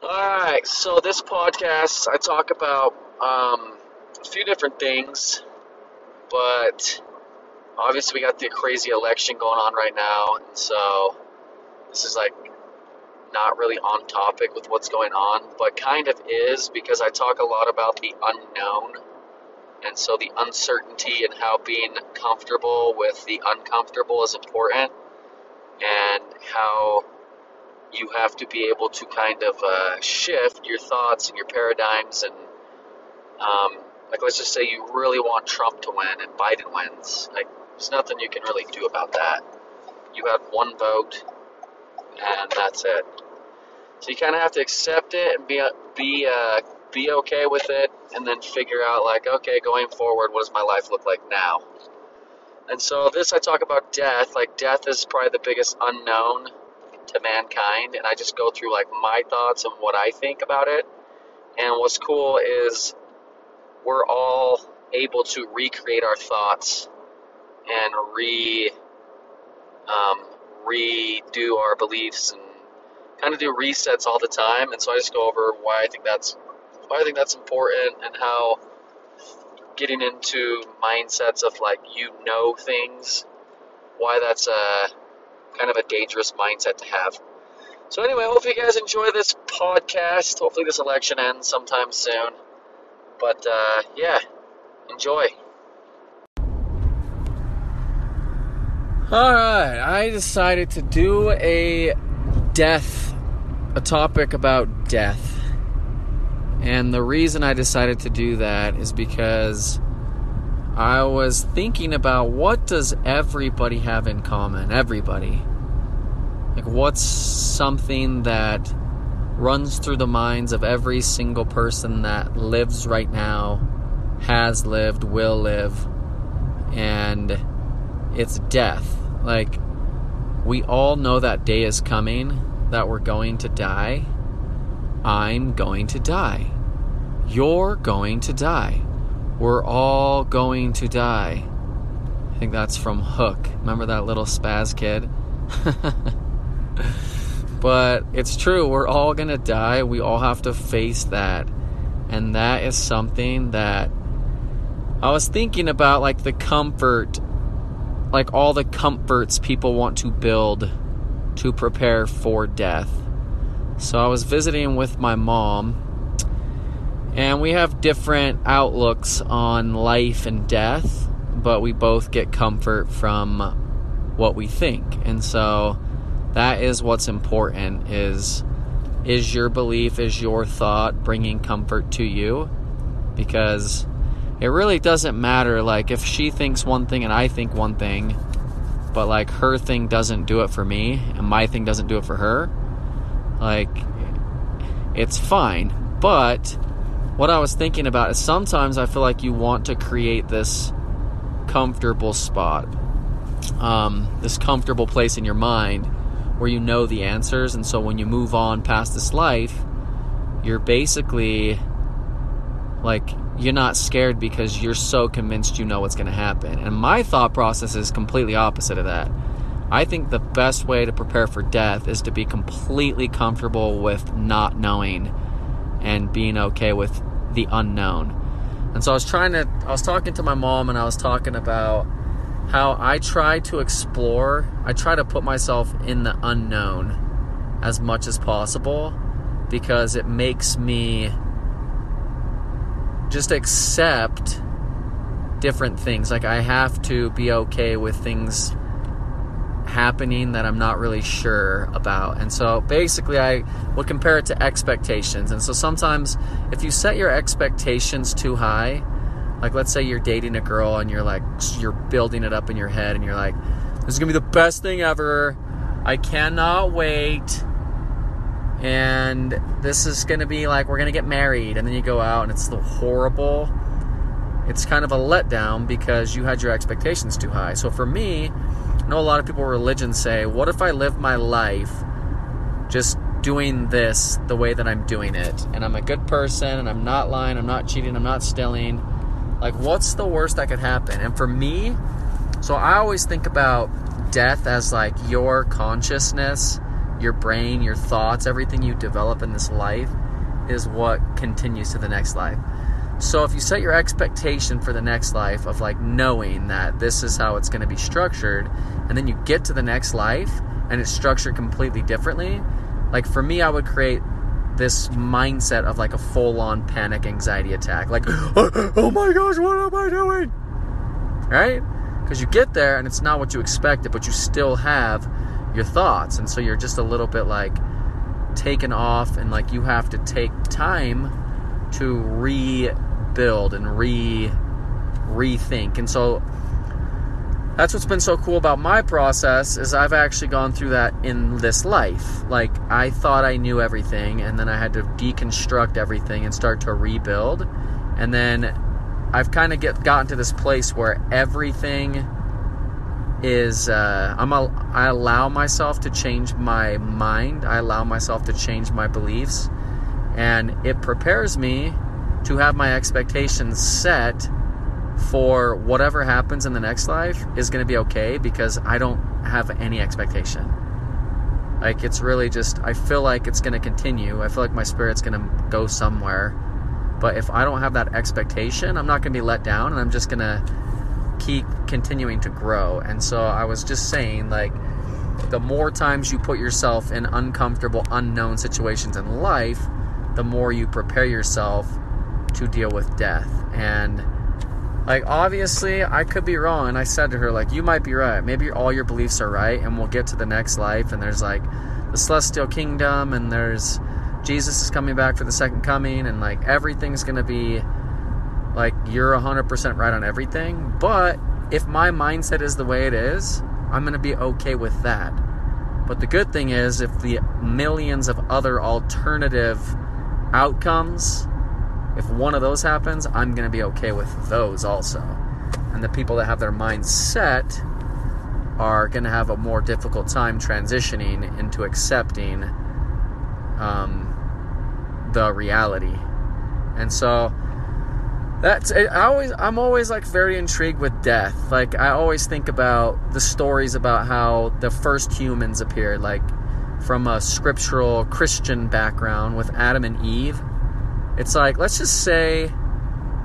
All right, so this podcast, I talk about um, a few different things, but obviously we got the crazy election going on right now, and so this is like not really on topic with what's going on, but kind of is because I talk a lot about the unknown, and so the uncertainty and how being comfortable with the uncomfortable is important, and how you have to be able to kind of uh, shift your thoughts and your paradigms and um, like let's just say you really want Trump to win and Biden wins. Like there's nothing you can really do about that. You have one vote and that's it. So you kind of have to accept it and be be uh, be okay with it and then figure out like okay going forward what does my life look like now? And so this I talk about death. Like death is probably the biggest unknown to mankind, and I just go through like my thoughts and what I think about it. And what's cool is we're all able to recreate our thoughts and re um, redo our beliefs and kind of do resets all the time. And so I just go over why I think that's why I think that's important and how getting into mindsets of like you know things, why that's a kind of a dangerous mindset to have. So anyway, hope you guys enjoy this podcast. Hopefully this election ends sometime soon. But uh, yeah, enjoy. All right, I decided to do a death, a topic about death. And the reason I decided to do that is because I was thinking about what does everybody have in common? Everybody. Like what's something that runs through the minds of every single person that lives right now, has lived, will live, and it's death. Like we all know that day is coming that we're going to die. I'm going to die. You're going to die. We're all going to die. I think that's from Hook. Remember that little spaz kid? but it's true. We're all going to die. We all have to face that. And that is something that I was thinking about like the comfort, like all the comforts people want to build to prepare for death. So I was visiting with my mom and we have different outlooks on life and death, but we both get comfort from what we think. And so that is what's important is is your belief is your thought bringing comfort to you because it really doesn't matter like if she thinks one thing and I think one thing but like her thing doesn't do it for me and my thing doesn't do it for her like it's fine but what I was thinking about is sometimes I feel like you want to create this comfortable spot, um, this comfortable place in your mind where you know the answers. And so when you move on past this life, you're basically like, you're not scared because you're so convinced you know what's going to happen. And my thought process is completely opposite of that. I think the best way to prepare for death is to be completely comfortable with not knowing and being okay with the unknown. And so I was trying to, I was talking to my mom and I was talking about how I try to explore, I try to put myself in the unknown as much as possible because it makes me just accept different things. Like I have to be okay with things happening that I'm not really sure about. And so basically, I would compare it to expectations. And so sometimes if you set your expectations too high, like let's say you're dating a girl and you're like, you're building it up in your head and you're like, this is gonna be the best thing ever. I cannot wait. And this is gonna be like, we're gonna get married. And then you go out and it's the horrible. It's kind of a letdown because you had your expectations too high. So for me, know a lot of people religion say, what if I live my life just doing this the way that I'm doing it? And I'm a good person and I'm not lying, I'm not cheating, I'm not stealing. Like, what's the worst that could happen? And for me, so I always think about death as like your consciousness your brain, your thoughts, everything you develop in this life is what continues to the next life. So if you set your expectation for the next life of like knowing that this is how it's going to be structured, and then you get to the next life and it's structured completely differently, like for me, I would create this mindset of like a full on panic anxiety attack. Like, oh my gosh, what am I doing? Right? Because you get there and it's not what you expected, but you still have your thoughts. And so you're just a little bit like taken off and like you have to take time to rebuild and re rethink. And so that's what's been so cool about my process is I've actually gone through that in this life. Like I thought I knew everything and then I had to deconstruct everything and start to rebuild. And then I've kind of get gotten to this place where everything is uh, I'm a, I allow myself to change my mind. I allow myself to change my beliefs, and it prepares me to have my expectations set for whatever happens in the next life is going to be okay because I don't have any expectation. Like it's really just I feel like it's going to continue. I feel like my spirit's going to go somewhere. But if I don't have that expectation, I'm not going to be let down and I'm just going to keep continuing to grow. And so I was just saying like the more times you put yourself in uncomfortable unknown situations in life, the more you prepare yourself to deal with death. And like obviously I could be wrong and I said to her like you might be right. Maybe all your beliefs are right and we'll get to the next life and there's like the celestial kingdom and there's Jesus is coming back for the second coming and like everything's going to be like you're 100% right on everything. But if my mindset is the way it is, I'm going to be okay with that. But the good thing is if the millions of other alternative outcomes if one of those happens, I'm going to be okay with those also. And the people that have their minds set are going to have a more difficult time transitioning into accepting um, the reality. And so that's I always I'm always like very intrigued with death. Like I always think about the stories about how the first humans appeared like from a scriptural Christian background with Adam and Eve it's like, let's just say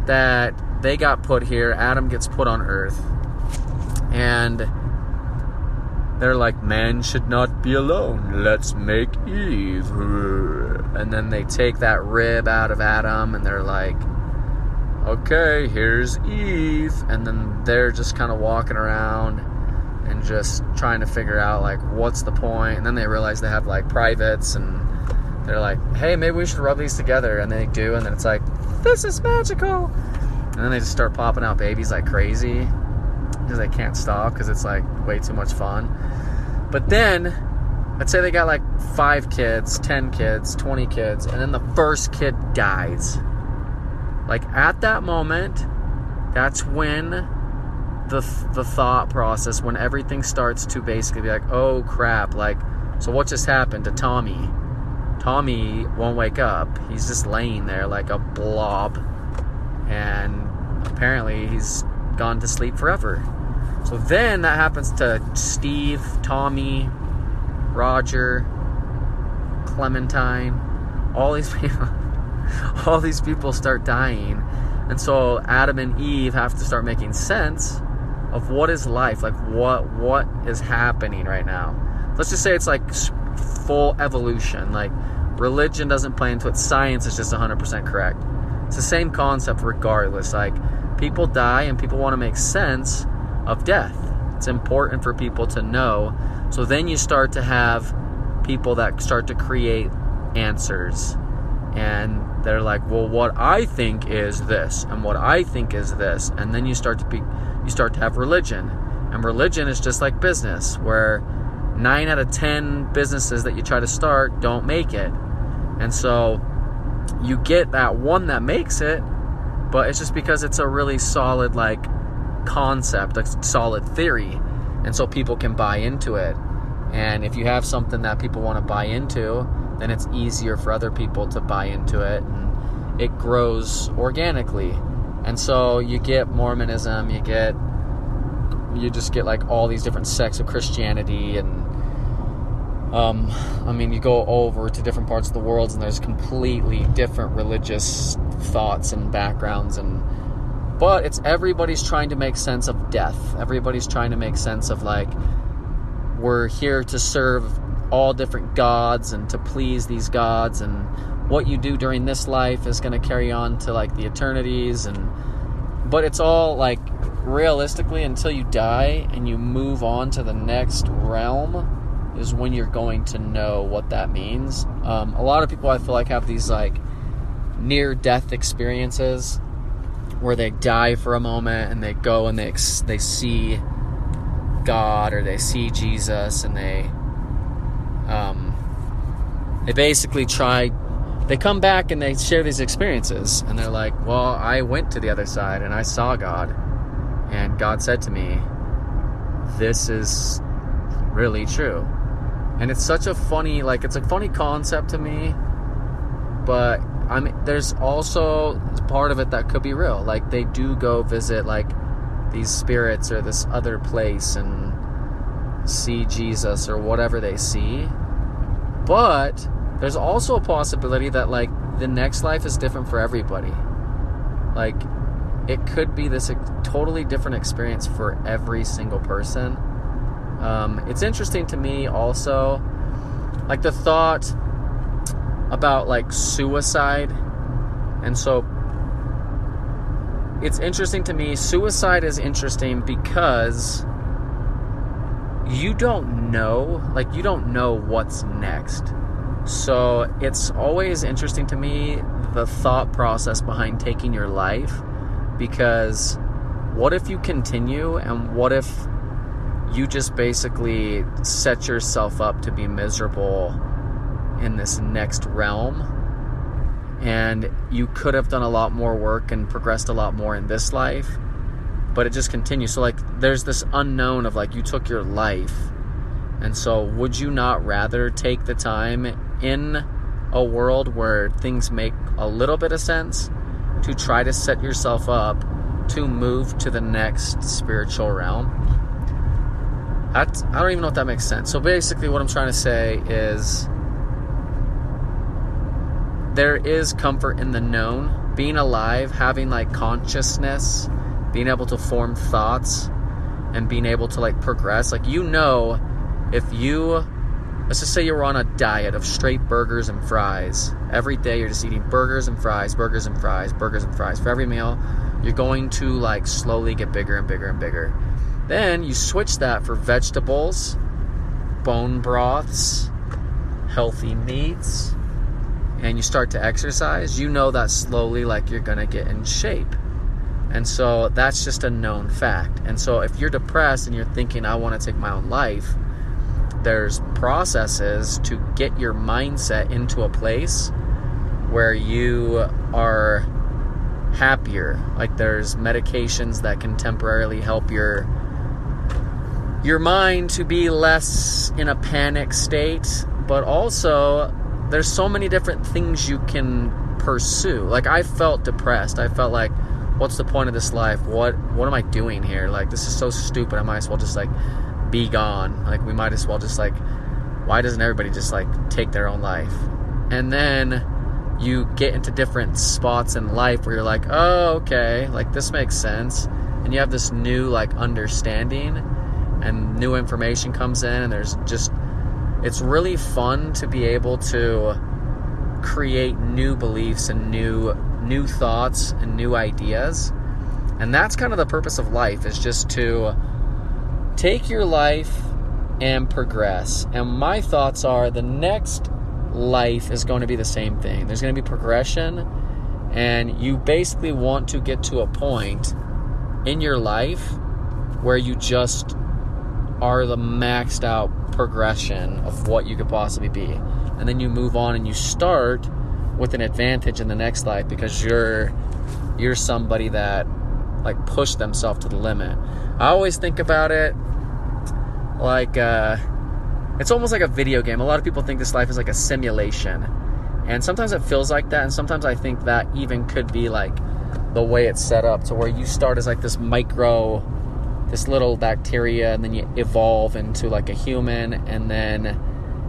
that they got put here, Adam gets put on Earth, and they're like, man should not be alone. Let's make Eve. And then they take that rib out of Adam and they're like, okay, here's Eve. And then they're just kind of walking around and just trying to figure out, like, what's the point? And then they realize they have like privates and they're like, hey, maybe we should rub these together. And they do, and then it's like, this is magical. And then they just start popping out babies like crazy because they can't stop because it's like way too much fun. But then, let's say they got like five kids, 10 kids, 20 kids, and then the first kid dies. Like at that moment, that's when the, the thought process, when everything starts to basically be like, oh crap, like, so what just happened to Tommy? Tommy won't wake up. He's just laying there like a blob. And apparently he's gone to sleep forever. So then that happens to Steve, Tommy, Roger, Clementine, all these people all these people start dying. And so Adam and Eve have to start making sense of what is life, like what what is happening right now. Let's just say it's like full evolution, like religion doesn't play into it, science is just 100% correct. It's the same concept regardless. Like, people die and people want to make sense of death. It's important for people to know. So then you start to have people that start to create answers. And they're like, well, what I think is this, and what I think is this. And then you start to be, you start to have religion. And religion is just like business, where nine out of ten businesses that you try to start don't make it. And so you get that one that makes it, but it's just because it's a really solid like concept, a solid theory. And so people can buy into it. And if you have something that people want to buy into, then it's easier for other people to buy into it and it grows organically. And so you get Mormonism, you get you just get like all these different sects of Christianity and Um, I mean, you go over to different parts of the world, and there's completely different religious thoughts and backgrounds, and but it's everybody's trying to make sense of death. Everybody's trying to make sense of like we're here to serve all different gods and to please these gods, and what you do during this life is going to carry on to like the eternities, and but it's all like realistically until you die and you move on to the next realm is when you're going to know what that means. Um, a lot of people I feel like have these like near death experiences where they die for a moment and they go and they they see God or they see Jesus and they um, they basically try they come back and they share these experiences and they're like, "Well, I went to the other side and I saw God and God said to me, this is really true." And it's such a funny like it's a funny concept to me but i mean there's also part of it that could be real. Like they do go visit like these spirits or this other place and see jesus or whatever they see. But there's also a possibility that like the next life is different for everybody. Like it could be this totally different experience for every single person um, it's interesting to me also, like the thought about like suicide. And so it's interesting to me. Suicide is interesting because you don't know, like, you don't know what's next. So it's always interesting to me the thought process behind taking your life because what if you continue and what if you just basically set yourself up to be miserable in this next realm. And you could have done a lot more work and progressed a lot more in this life, but it just continues. So, like, there's this unknown of like, you took your life. And so, would you not rather take the time in a world where things make a little bit of sense to try to set yourself up to move to the next spiritual realm? I, I don't even know if that makes sense. So basically, what I'm trying to say is there is comfort in the known, being alive, having like consciousness, being able to form thoughts, and being able to like progress. Like, you know, if you, let's just say you were on a diet of straight burgers and fries, every day you're just eating burgers and fries, burgers and fries, burgers and fries for every meal, you're going to like slowly get bigger and bigger and bigger then you switch that for vegetables, bone broths, healthy meats, and you start to exercise, you know that slowly, like you're gonna get in shape. And so that's just a known fact. And so if you're depressed and you're thinking, I wanna take my own life, there's processes to get your mindset into a place where you are happier. Like there's medications that can temporarily help your your mind to be less in a panic state, but also there's so many different things you can pursue. Like I felt depressed. I felt like what's the point of this life? What what am I doing here? Like this is so stupid. I might as well just like be gone. Like we might as well just like why doesn't everybody just like take their own life? And then you get into different spots in life where you're like, "Oh, okay. Like this makes sense." And you have this new like understanding and new information comes in and there's just it's really fun to be able to create new beliefs and new new thoughts and new ideas. And that's kind of the purpose of life is just to take your life and progress. And my thoughts are the next life is going to be the same thing. There's going to be progression and you basically want to get to a point in your life where you just are the maxed out progression of what you could possibly be. And then you move on and you start with an advantage in the next life because you're you're somebody that like pushed themselves to the limit. I always think about it like uh, it's almost like a video game. A lot of people think this life is like a simulation. And sometimes it feels like that and sometimes I think that even could be like the way it's set up to where you start as like this micro this little bacteria and then you evolve into like a human and then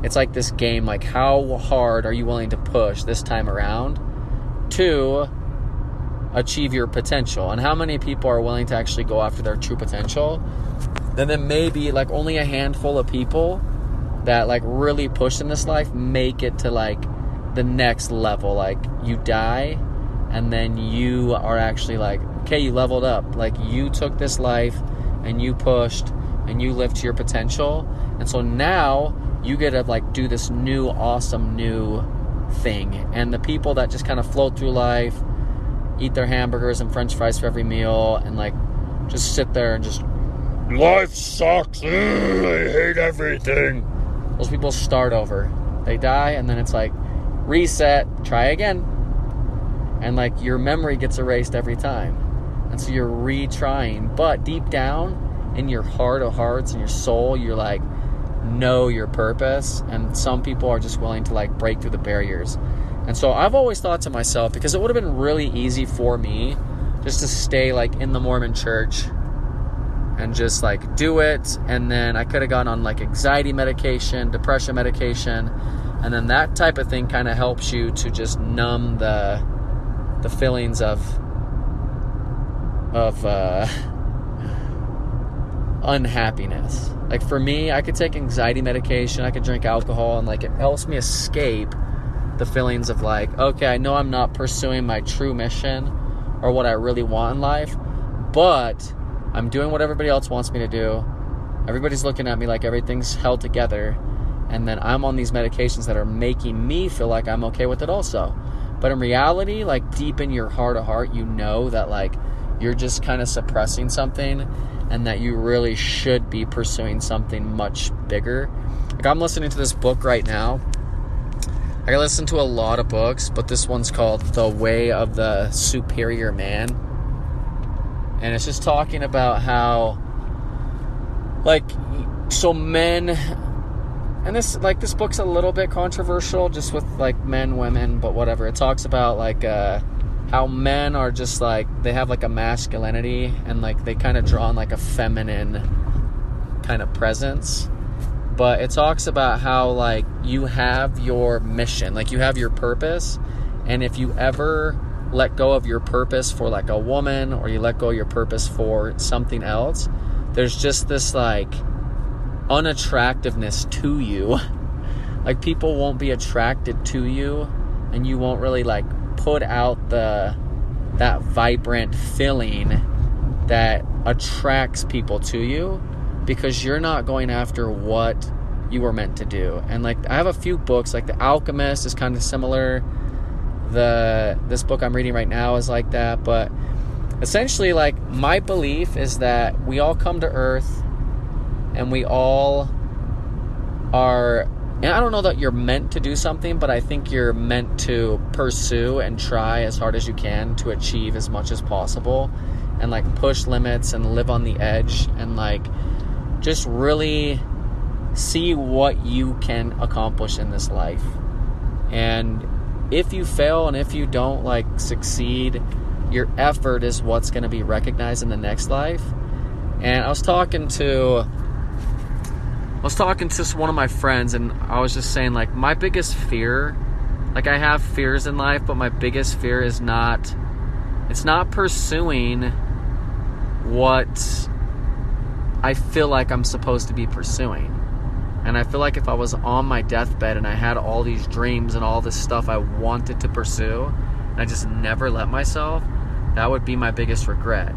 it's like this game like how hard are you willing to push this time around to achieve your potential? And how many people are willing to actually go after their true potential? Then then maybe like only a handful of people that like really push in this life make it to like the next level. Like you die and then you are actually like okay you leveled up. Like you took this life and you pushed and you lived to your potential. And so now you get to like do this new awesome new thing. And the people that just kind of float through life eat their hamburgers and french fries for every meal and like just sit there and just life sucks. Ugh, i hate everything. Those people start over. They die and then it's like reset try again. And like your memory gets erased every time and so you're retrying. But deep down in your heart of hearts and your soul you're like know your purpose. And some people are just willing to like break through the barriers. And so i've always thought to myself because it would have been really easy for me just to stay like in the mormon church and just like do it. And then i could have gone on like anxiety medication depression medication. And then that type of thing kind of helps you to just numb the the feelings of of uh unhappiness. Like for me, I could take anxiety medication, I could drink alcohol, and like it helps me escape the feelings of like, okay, I know I'm not pursuing my true mission or what I really want in life, but I'm doing what everybody else wants me to do. Everybody's looking at me like everything's held together, and then I'm on these medications that are making me feel like I'm okay with it also. But in reality, like deep in your heart of heart, you know that like you're just kind of suppressing something and that you really should be pursuing something much bigger. Like I'm listening to this book right now. I listen to a lot of books, but this one's called The Way of the Superior Man. And it's just talking about how like so men and this like this book's a little bit controversial just with like men, women, but whatever. It talks about like uh how men are just like they have like a masculinity and like they kind of draw on like a feminine kind of presence. But it talks about how like you have your mission like you have your purpose. And if you ever let go of your purpose for like a woman or you let go of your purpose for something else there's just this like unattractiveness to you. Like people won't be attracted to you and you won't really like put out the that vibrant feeling that attracts people to you because you're not going after what you were meant to do. And like I have a few books like The Alchemist is kind of similar. The this book I'm reading right now is like that, but essentially like my belief is that we all come to earth and we all are and I don't know that you're meant to do something, but I think you're meant to pursue and try as hard as you can to achieve as much as possible and like push limits and live on the edge and like just really see what you can accomplish in this life. And if you fail and if you don't like succeed, your effort is what's going to be recognized in the next life. And I was talking to I was talking to one of my friends and I was just saying like my biggest fear like I have fears in life but my biggest fear is not it's not pursuing what I feel like I'm supposed to be pursuing. And I feel like if I was on my deathbed and I had all these dreams and all this stuff I wanted to pursue and I just never let myself, that would be my biggest regret.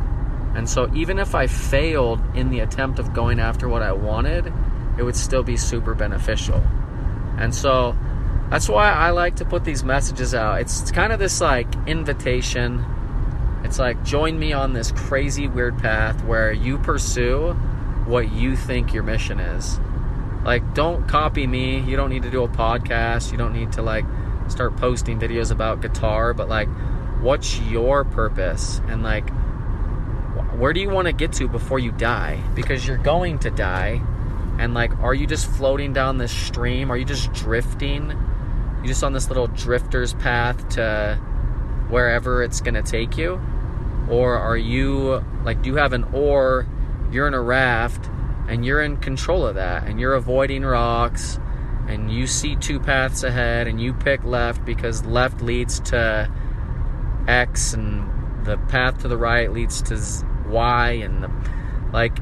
And so even if I failed in the attempt of going after what I wanted, it would still be super beneficial. And so that's why I like to put these messages out. It's, kind of this like invitation. It's like join me on this crazy weird path where you pursue what you think your mission is. Like don't copy me. You don't need to do a podcast. You don't need to like start posting videos about guitar, but like what's your purpose and like where do you want to get to before you die? Because you're going to die and like are you just floating down this stream? Are you just drifting? You just on this little drifter's path to wherever it's to take you? Or are you like do you have an oar you're in a raft and you're in control of that and you're avoiding rocks and you see two paths ahead and you pick left because left leads to X and the path to the right leads to Y and the like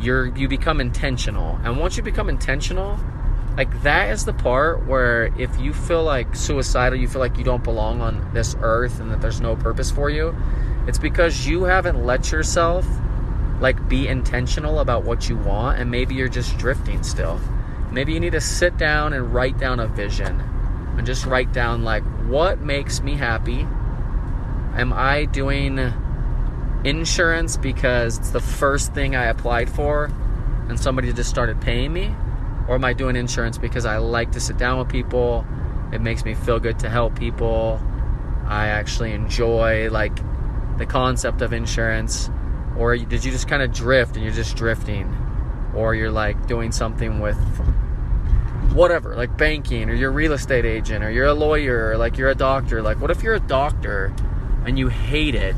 you're you become intentional. And once you become intentional, like that is the part where if you feel like suicidal, you feel like you don't belong on this earth and that there's no purpose for you, it's because you haven't let yourself like be intentional about what you want and maybe you're just drifting still. Maybe you need to sit down and write down a vision and just write down like what makes me happy? Am I doing insurance because it's the first thing I applied for and somebody just started paying me? Or am I doing insurance because I like to sit down with people? It makes me feel good to help people. I actually enjoy like the concept of insurance. Or did you just kind of drift and you're just drifting? Or you're like doing something with whatever, like banking, or you're a real estate agent, or you're a lawyer, or like you're a doctor. Like, what if you're a doctor and you hate it,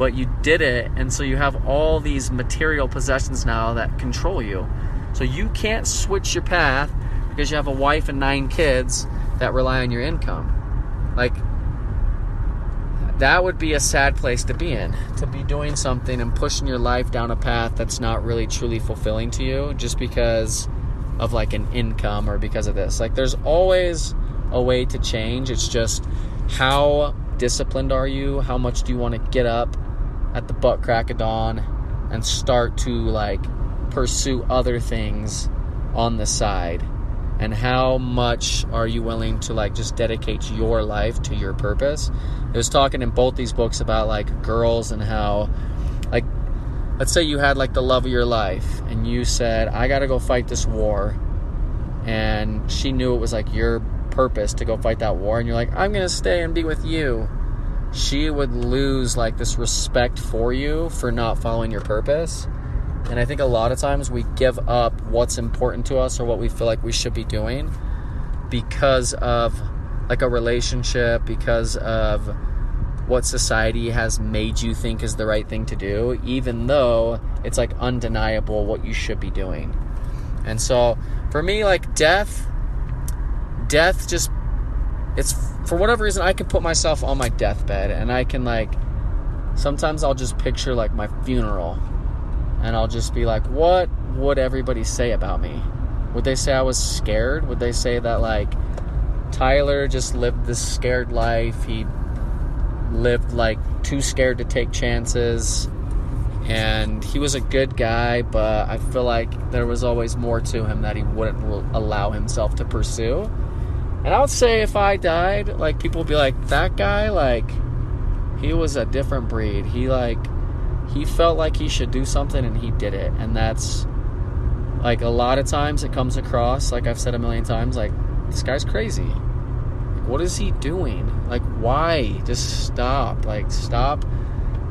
but you did it, and so you have all these material possessions now that control you? So you can't switch your path because you have a wife and nine kids that rely on your income. Like, that would be a sad place to be in. To be doing something and pushing your life down a path that's not really truly fulfilling to you just because of like an income or because of this. Like there's always a way to change. It's just how disciplined are you? How much do you want to get up at the butt crack of dawn and start to like pursue other things on the side? And how much are you willing to like just dedicate your life to your purpose? It was talking in both these books about like girls and how like let's say you had like the love of your life and you said, I got to go fight this war. And she knew it was like your purpose to go fight that war. And you're like, I'm to stay and be with you. She would lose like this respect for you for not following your purpose. And I think a lot of times we give up what's important to us or what we feel like we should be doing because of like a relationship, because of what society has made you think is the right thing to do, even though it's like undeniable what you should be doing. And so for me, like death, death just, it's for whatever reason, I can put myself on my deathbed and I can like, sometimes I'll just picture like my funeral and I'll just be like, what would everybody say about me? Would they say I was scared? Would they say that like Tyler just lived this scared life? He lived like too scared to take chances and he was a good guy but i feel like there was always more to him that he wouldn't allow himself to pursue and i would say if i died like people would be like that guy like he was a different breed he like he felt like he should do something and he did it and that's like a lot of times it comes across like i've said a million times like this guy's crazy Like, what is he doing? Like, why? Just stop. Like, stop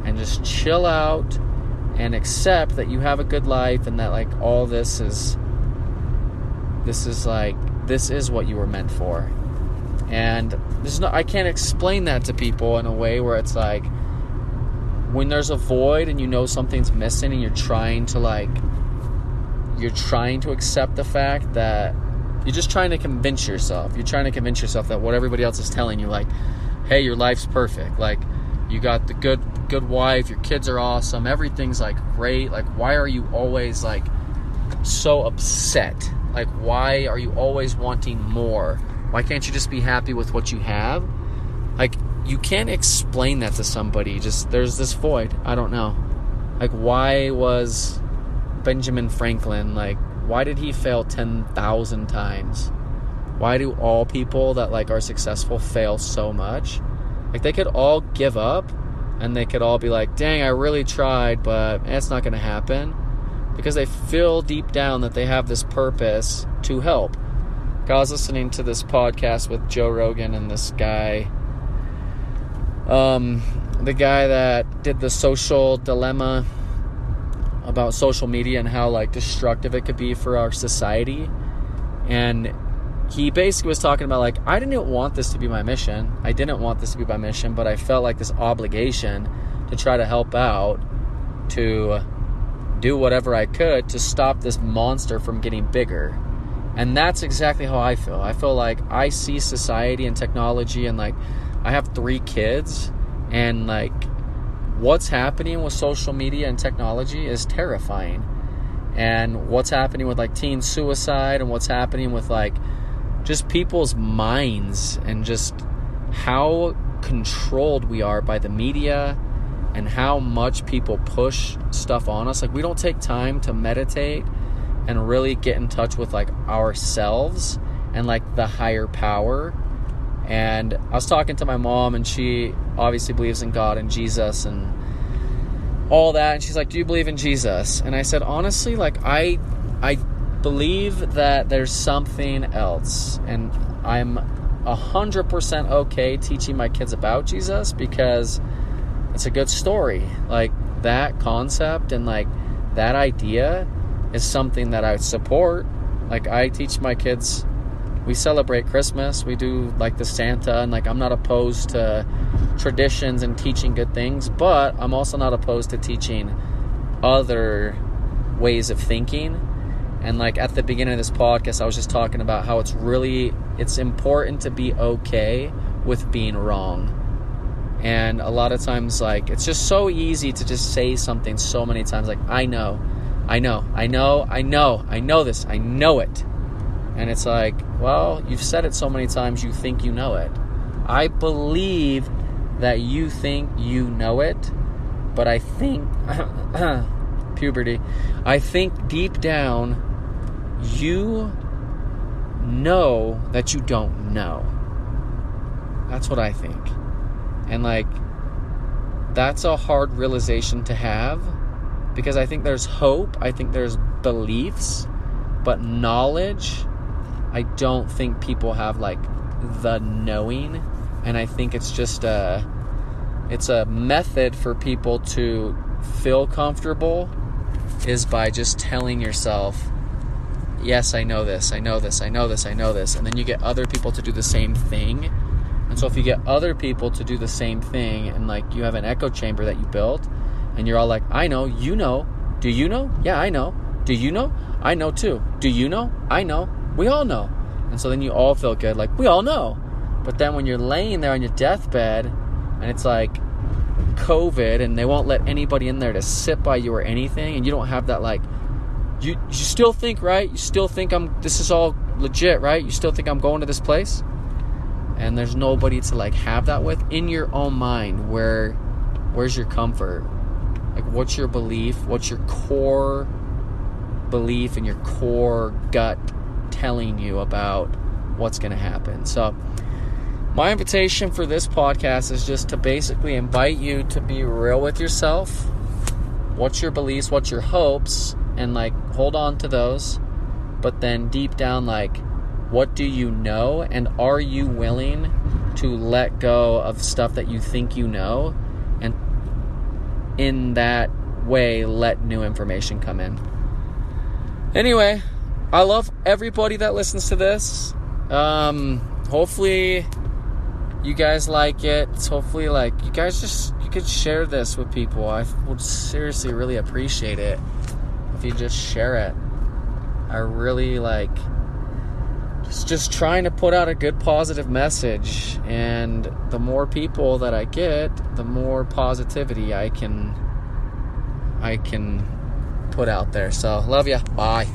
and just chill out and accept that you have a good life and that, like, all this is, this is like, this is what you were meant for. And there's no, I can't explain that to people in a way where it's like, when there's a void and you know something's missing and you're trying to, like, you're trying to accept the fact that you're just trying to convince yourself. You're trying to convince yourself that what everybody else is telling you, like, hey, your life's perfect. Like, you got the good good wife, your kids are awesome, everything's like great. Like, why are you always like so upset? Like, why are you always wanting more? Why can't you just be happy with what you have? Like, you can't explain that to somebody. Just there's this void. I don't know. Like, why was Benjamin Franklin like why did he fail 10,000 times? Why do all people that like are successful fail so much? Like they could all give up and they could all be like, "Dang, I really tried, but it's not going to happen." Because they feel deep down that they have this purpose to help. I was listening to this podcast with Joe Rogan and this guy um the guy that did the social dilemma about social media and how like destructive it could be for our society and he basically was talking about like I didn't want this to be my mission. I didn't want this to be my mission, but I felt like this obligation to try to help out to do whatever I could to stop this monster from getting bigger. And that's exactly how I feel. I feel like I see society and technology, and like I have three kids, and like what's happening with social media and technology is terrifying. And what's happening with like teen suicide, and what's happening with like just people's minds, and just how controlled we are by the media and how much people push stuff on us. Like, we don't take time to meditate and really get in touch with like ourselves and like the higher power. And I was talking to my mom, and she obviously believes in God and Jesus and all that. And she's like, "Do you believe in Jesus?" And I said, honestly, like I, I believe that there's something else, and I'm a hundred percent okay teaching my kids about Jesus because it's a good story. Like that concept and like that idea is something that I support. Like I teach my kids we celebrate Christmas, we do like the Santa and like I'm not opposed to traditions and teaching good things, but I'm also not opposed to teaching other ways of thinking. And like at the beginning of this podcast, I was just talking about how it's really it's important to be okay with being wrong and a lot of times, like, it's just so easy to just say something so many times, like, I know, I know, I know, I know, I know this, I know it. And it's like, well, you've said it so many times, you think you know it. I believe that you think you know it, but I think, puberty, I think deep down, you know that you don't know. That's what I think. And like, that's a hard realization to have because I think there's hope, I think there's beliefs, but knowledge, I don't think people have like the knowing. And I think it's just a it's a method for people to feel comfortable is by just telling yourself yes i know this i know this i know this i know this and then you get other people to do the same thing and so if you get other people to do the same thing and like you have an echo chamber that you built and you're all like, I know, you know, do you know? Yeah, I know. Do you know? I know too. Do you know? I know. We all know. And so then you all feel good, like, we all know. But then when you're laying there on your deathbed and it's like COVID and they won't let anybody in there to sit by you or anything, and you don't have that, like, you, you still think, right? You still think I'm, this is all legit, right? You still think I'm going to this place? And there's nobody to like have that with in your own mind where where's your comfort? Like what's your belief? What's your core belief and your core gut telling you about what's going to happen? So my invitation for this podcast is just to basically invite you to be real with yourself what's your beliefs what's your hopes and like hold on to those but then deep down like what do you know? And are you willing to let go of stuff that you think you know? And in that way, let new information come in. Anyway, I love everybody that listens to this. Um, hopefully, you guys like it. Hopefully, like you guys just you could share this with people. I would seriously really appreciate it if you just share it. I really like it's just trying to put out a good positive message and the more people that i get the more positivity i can i can put out there. So love you bye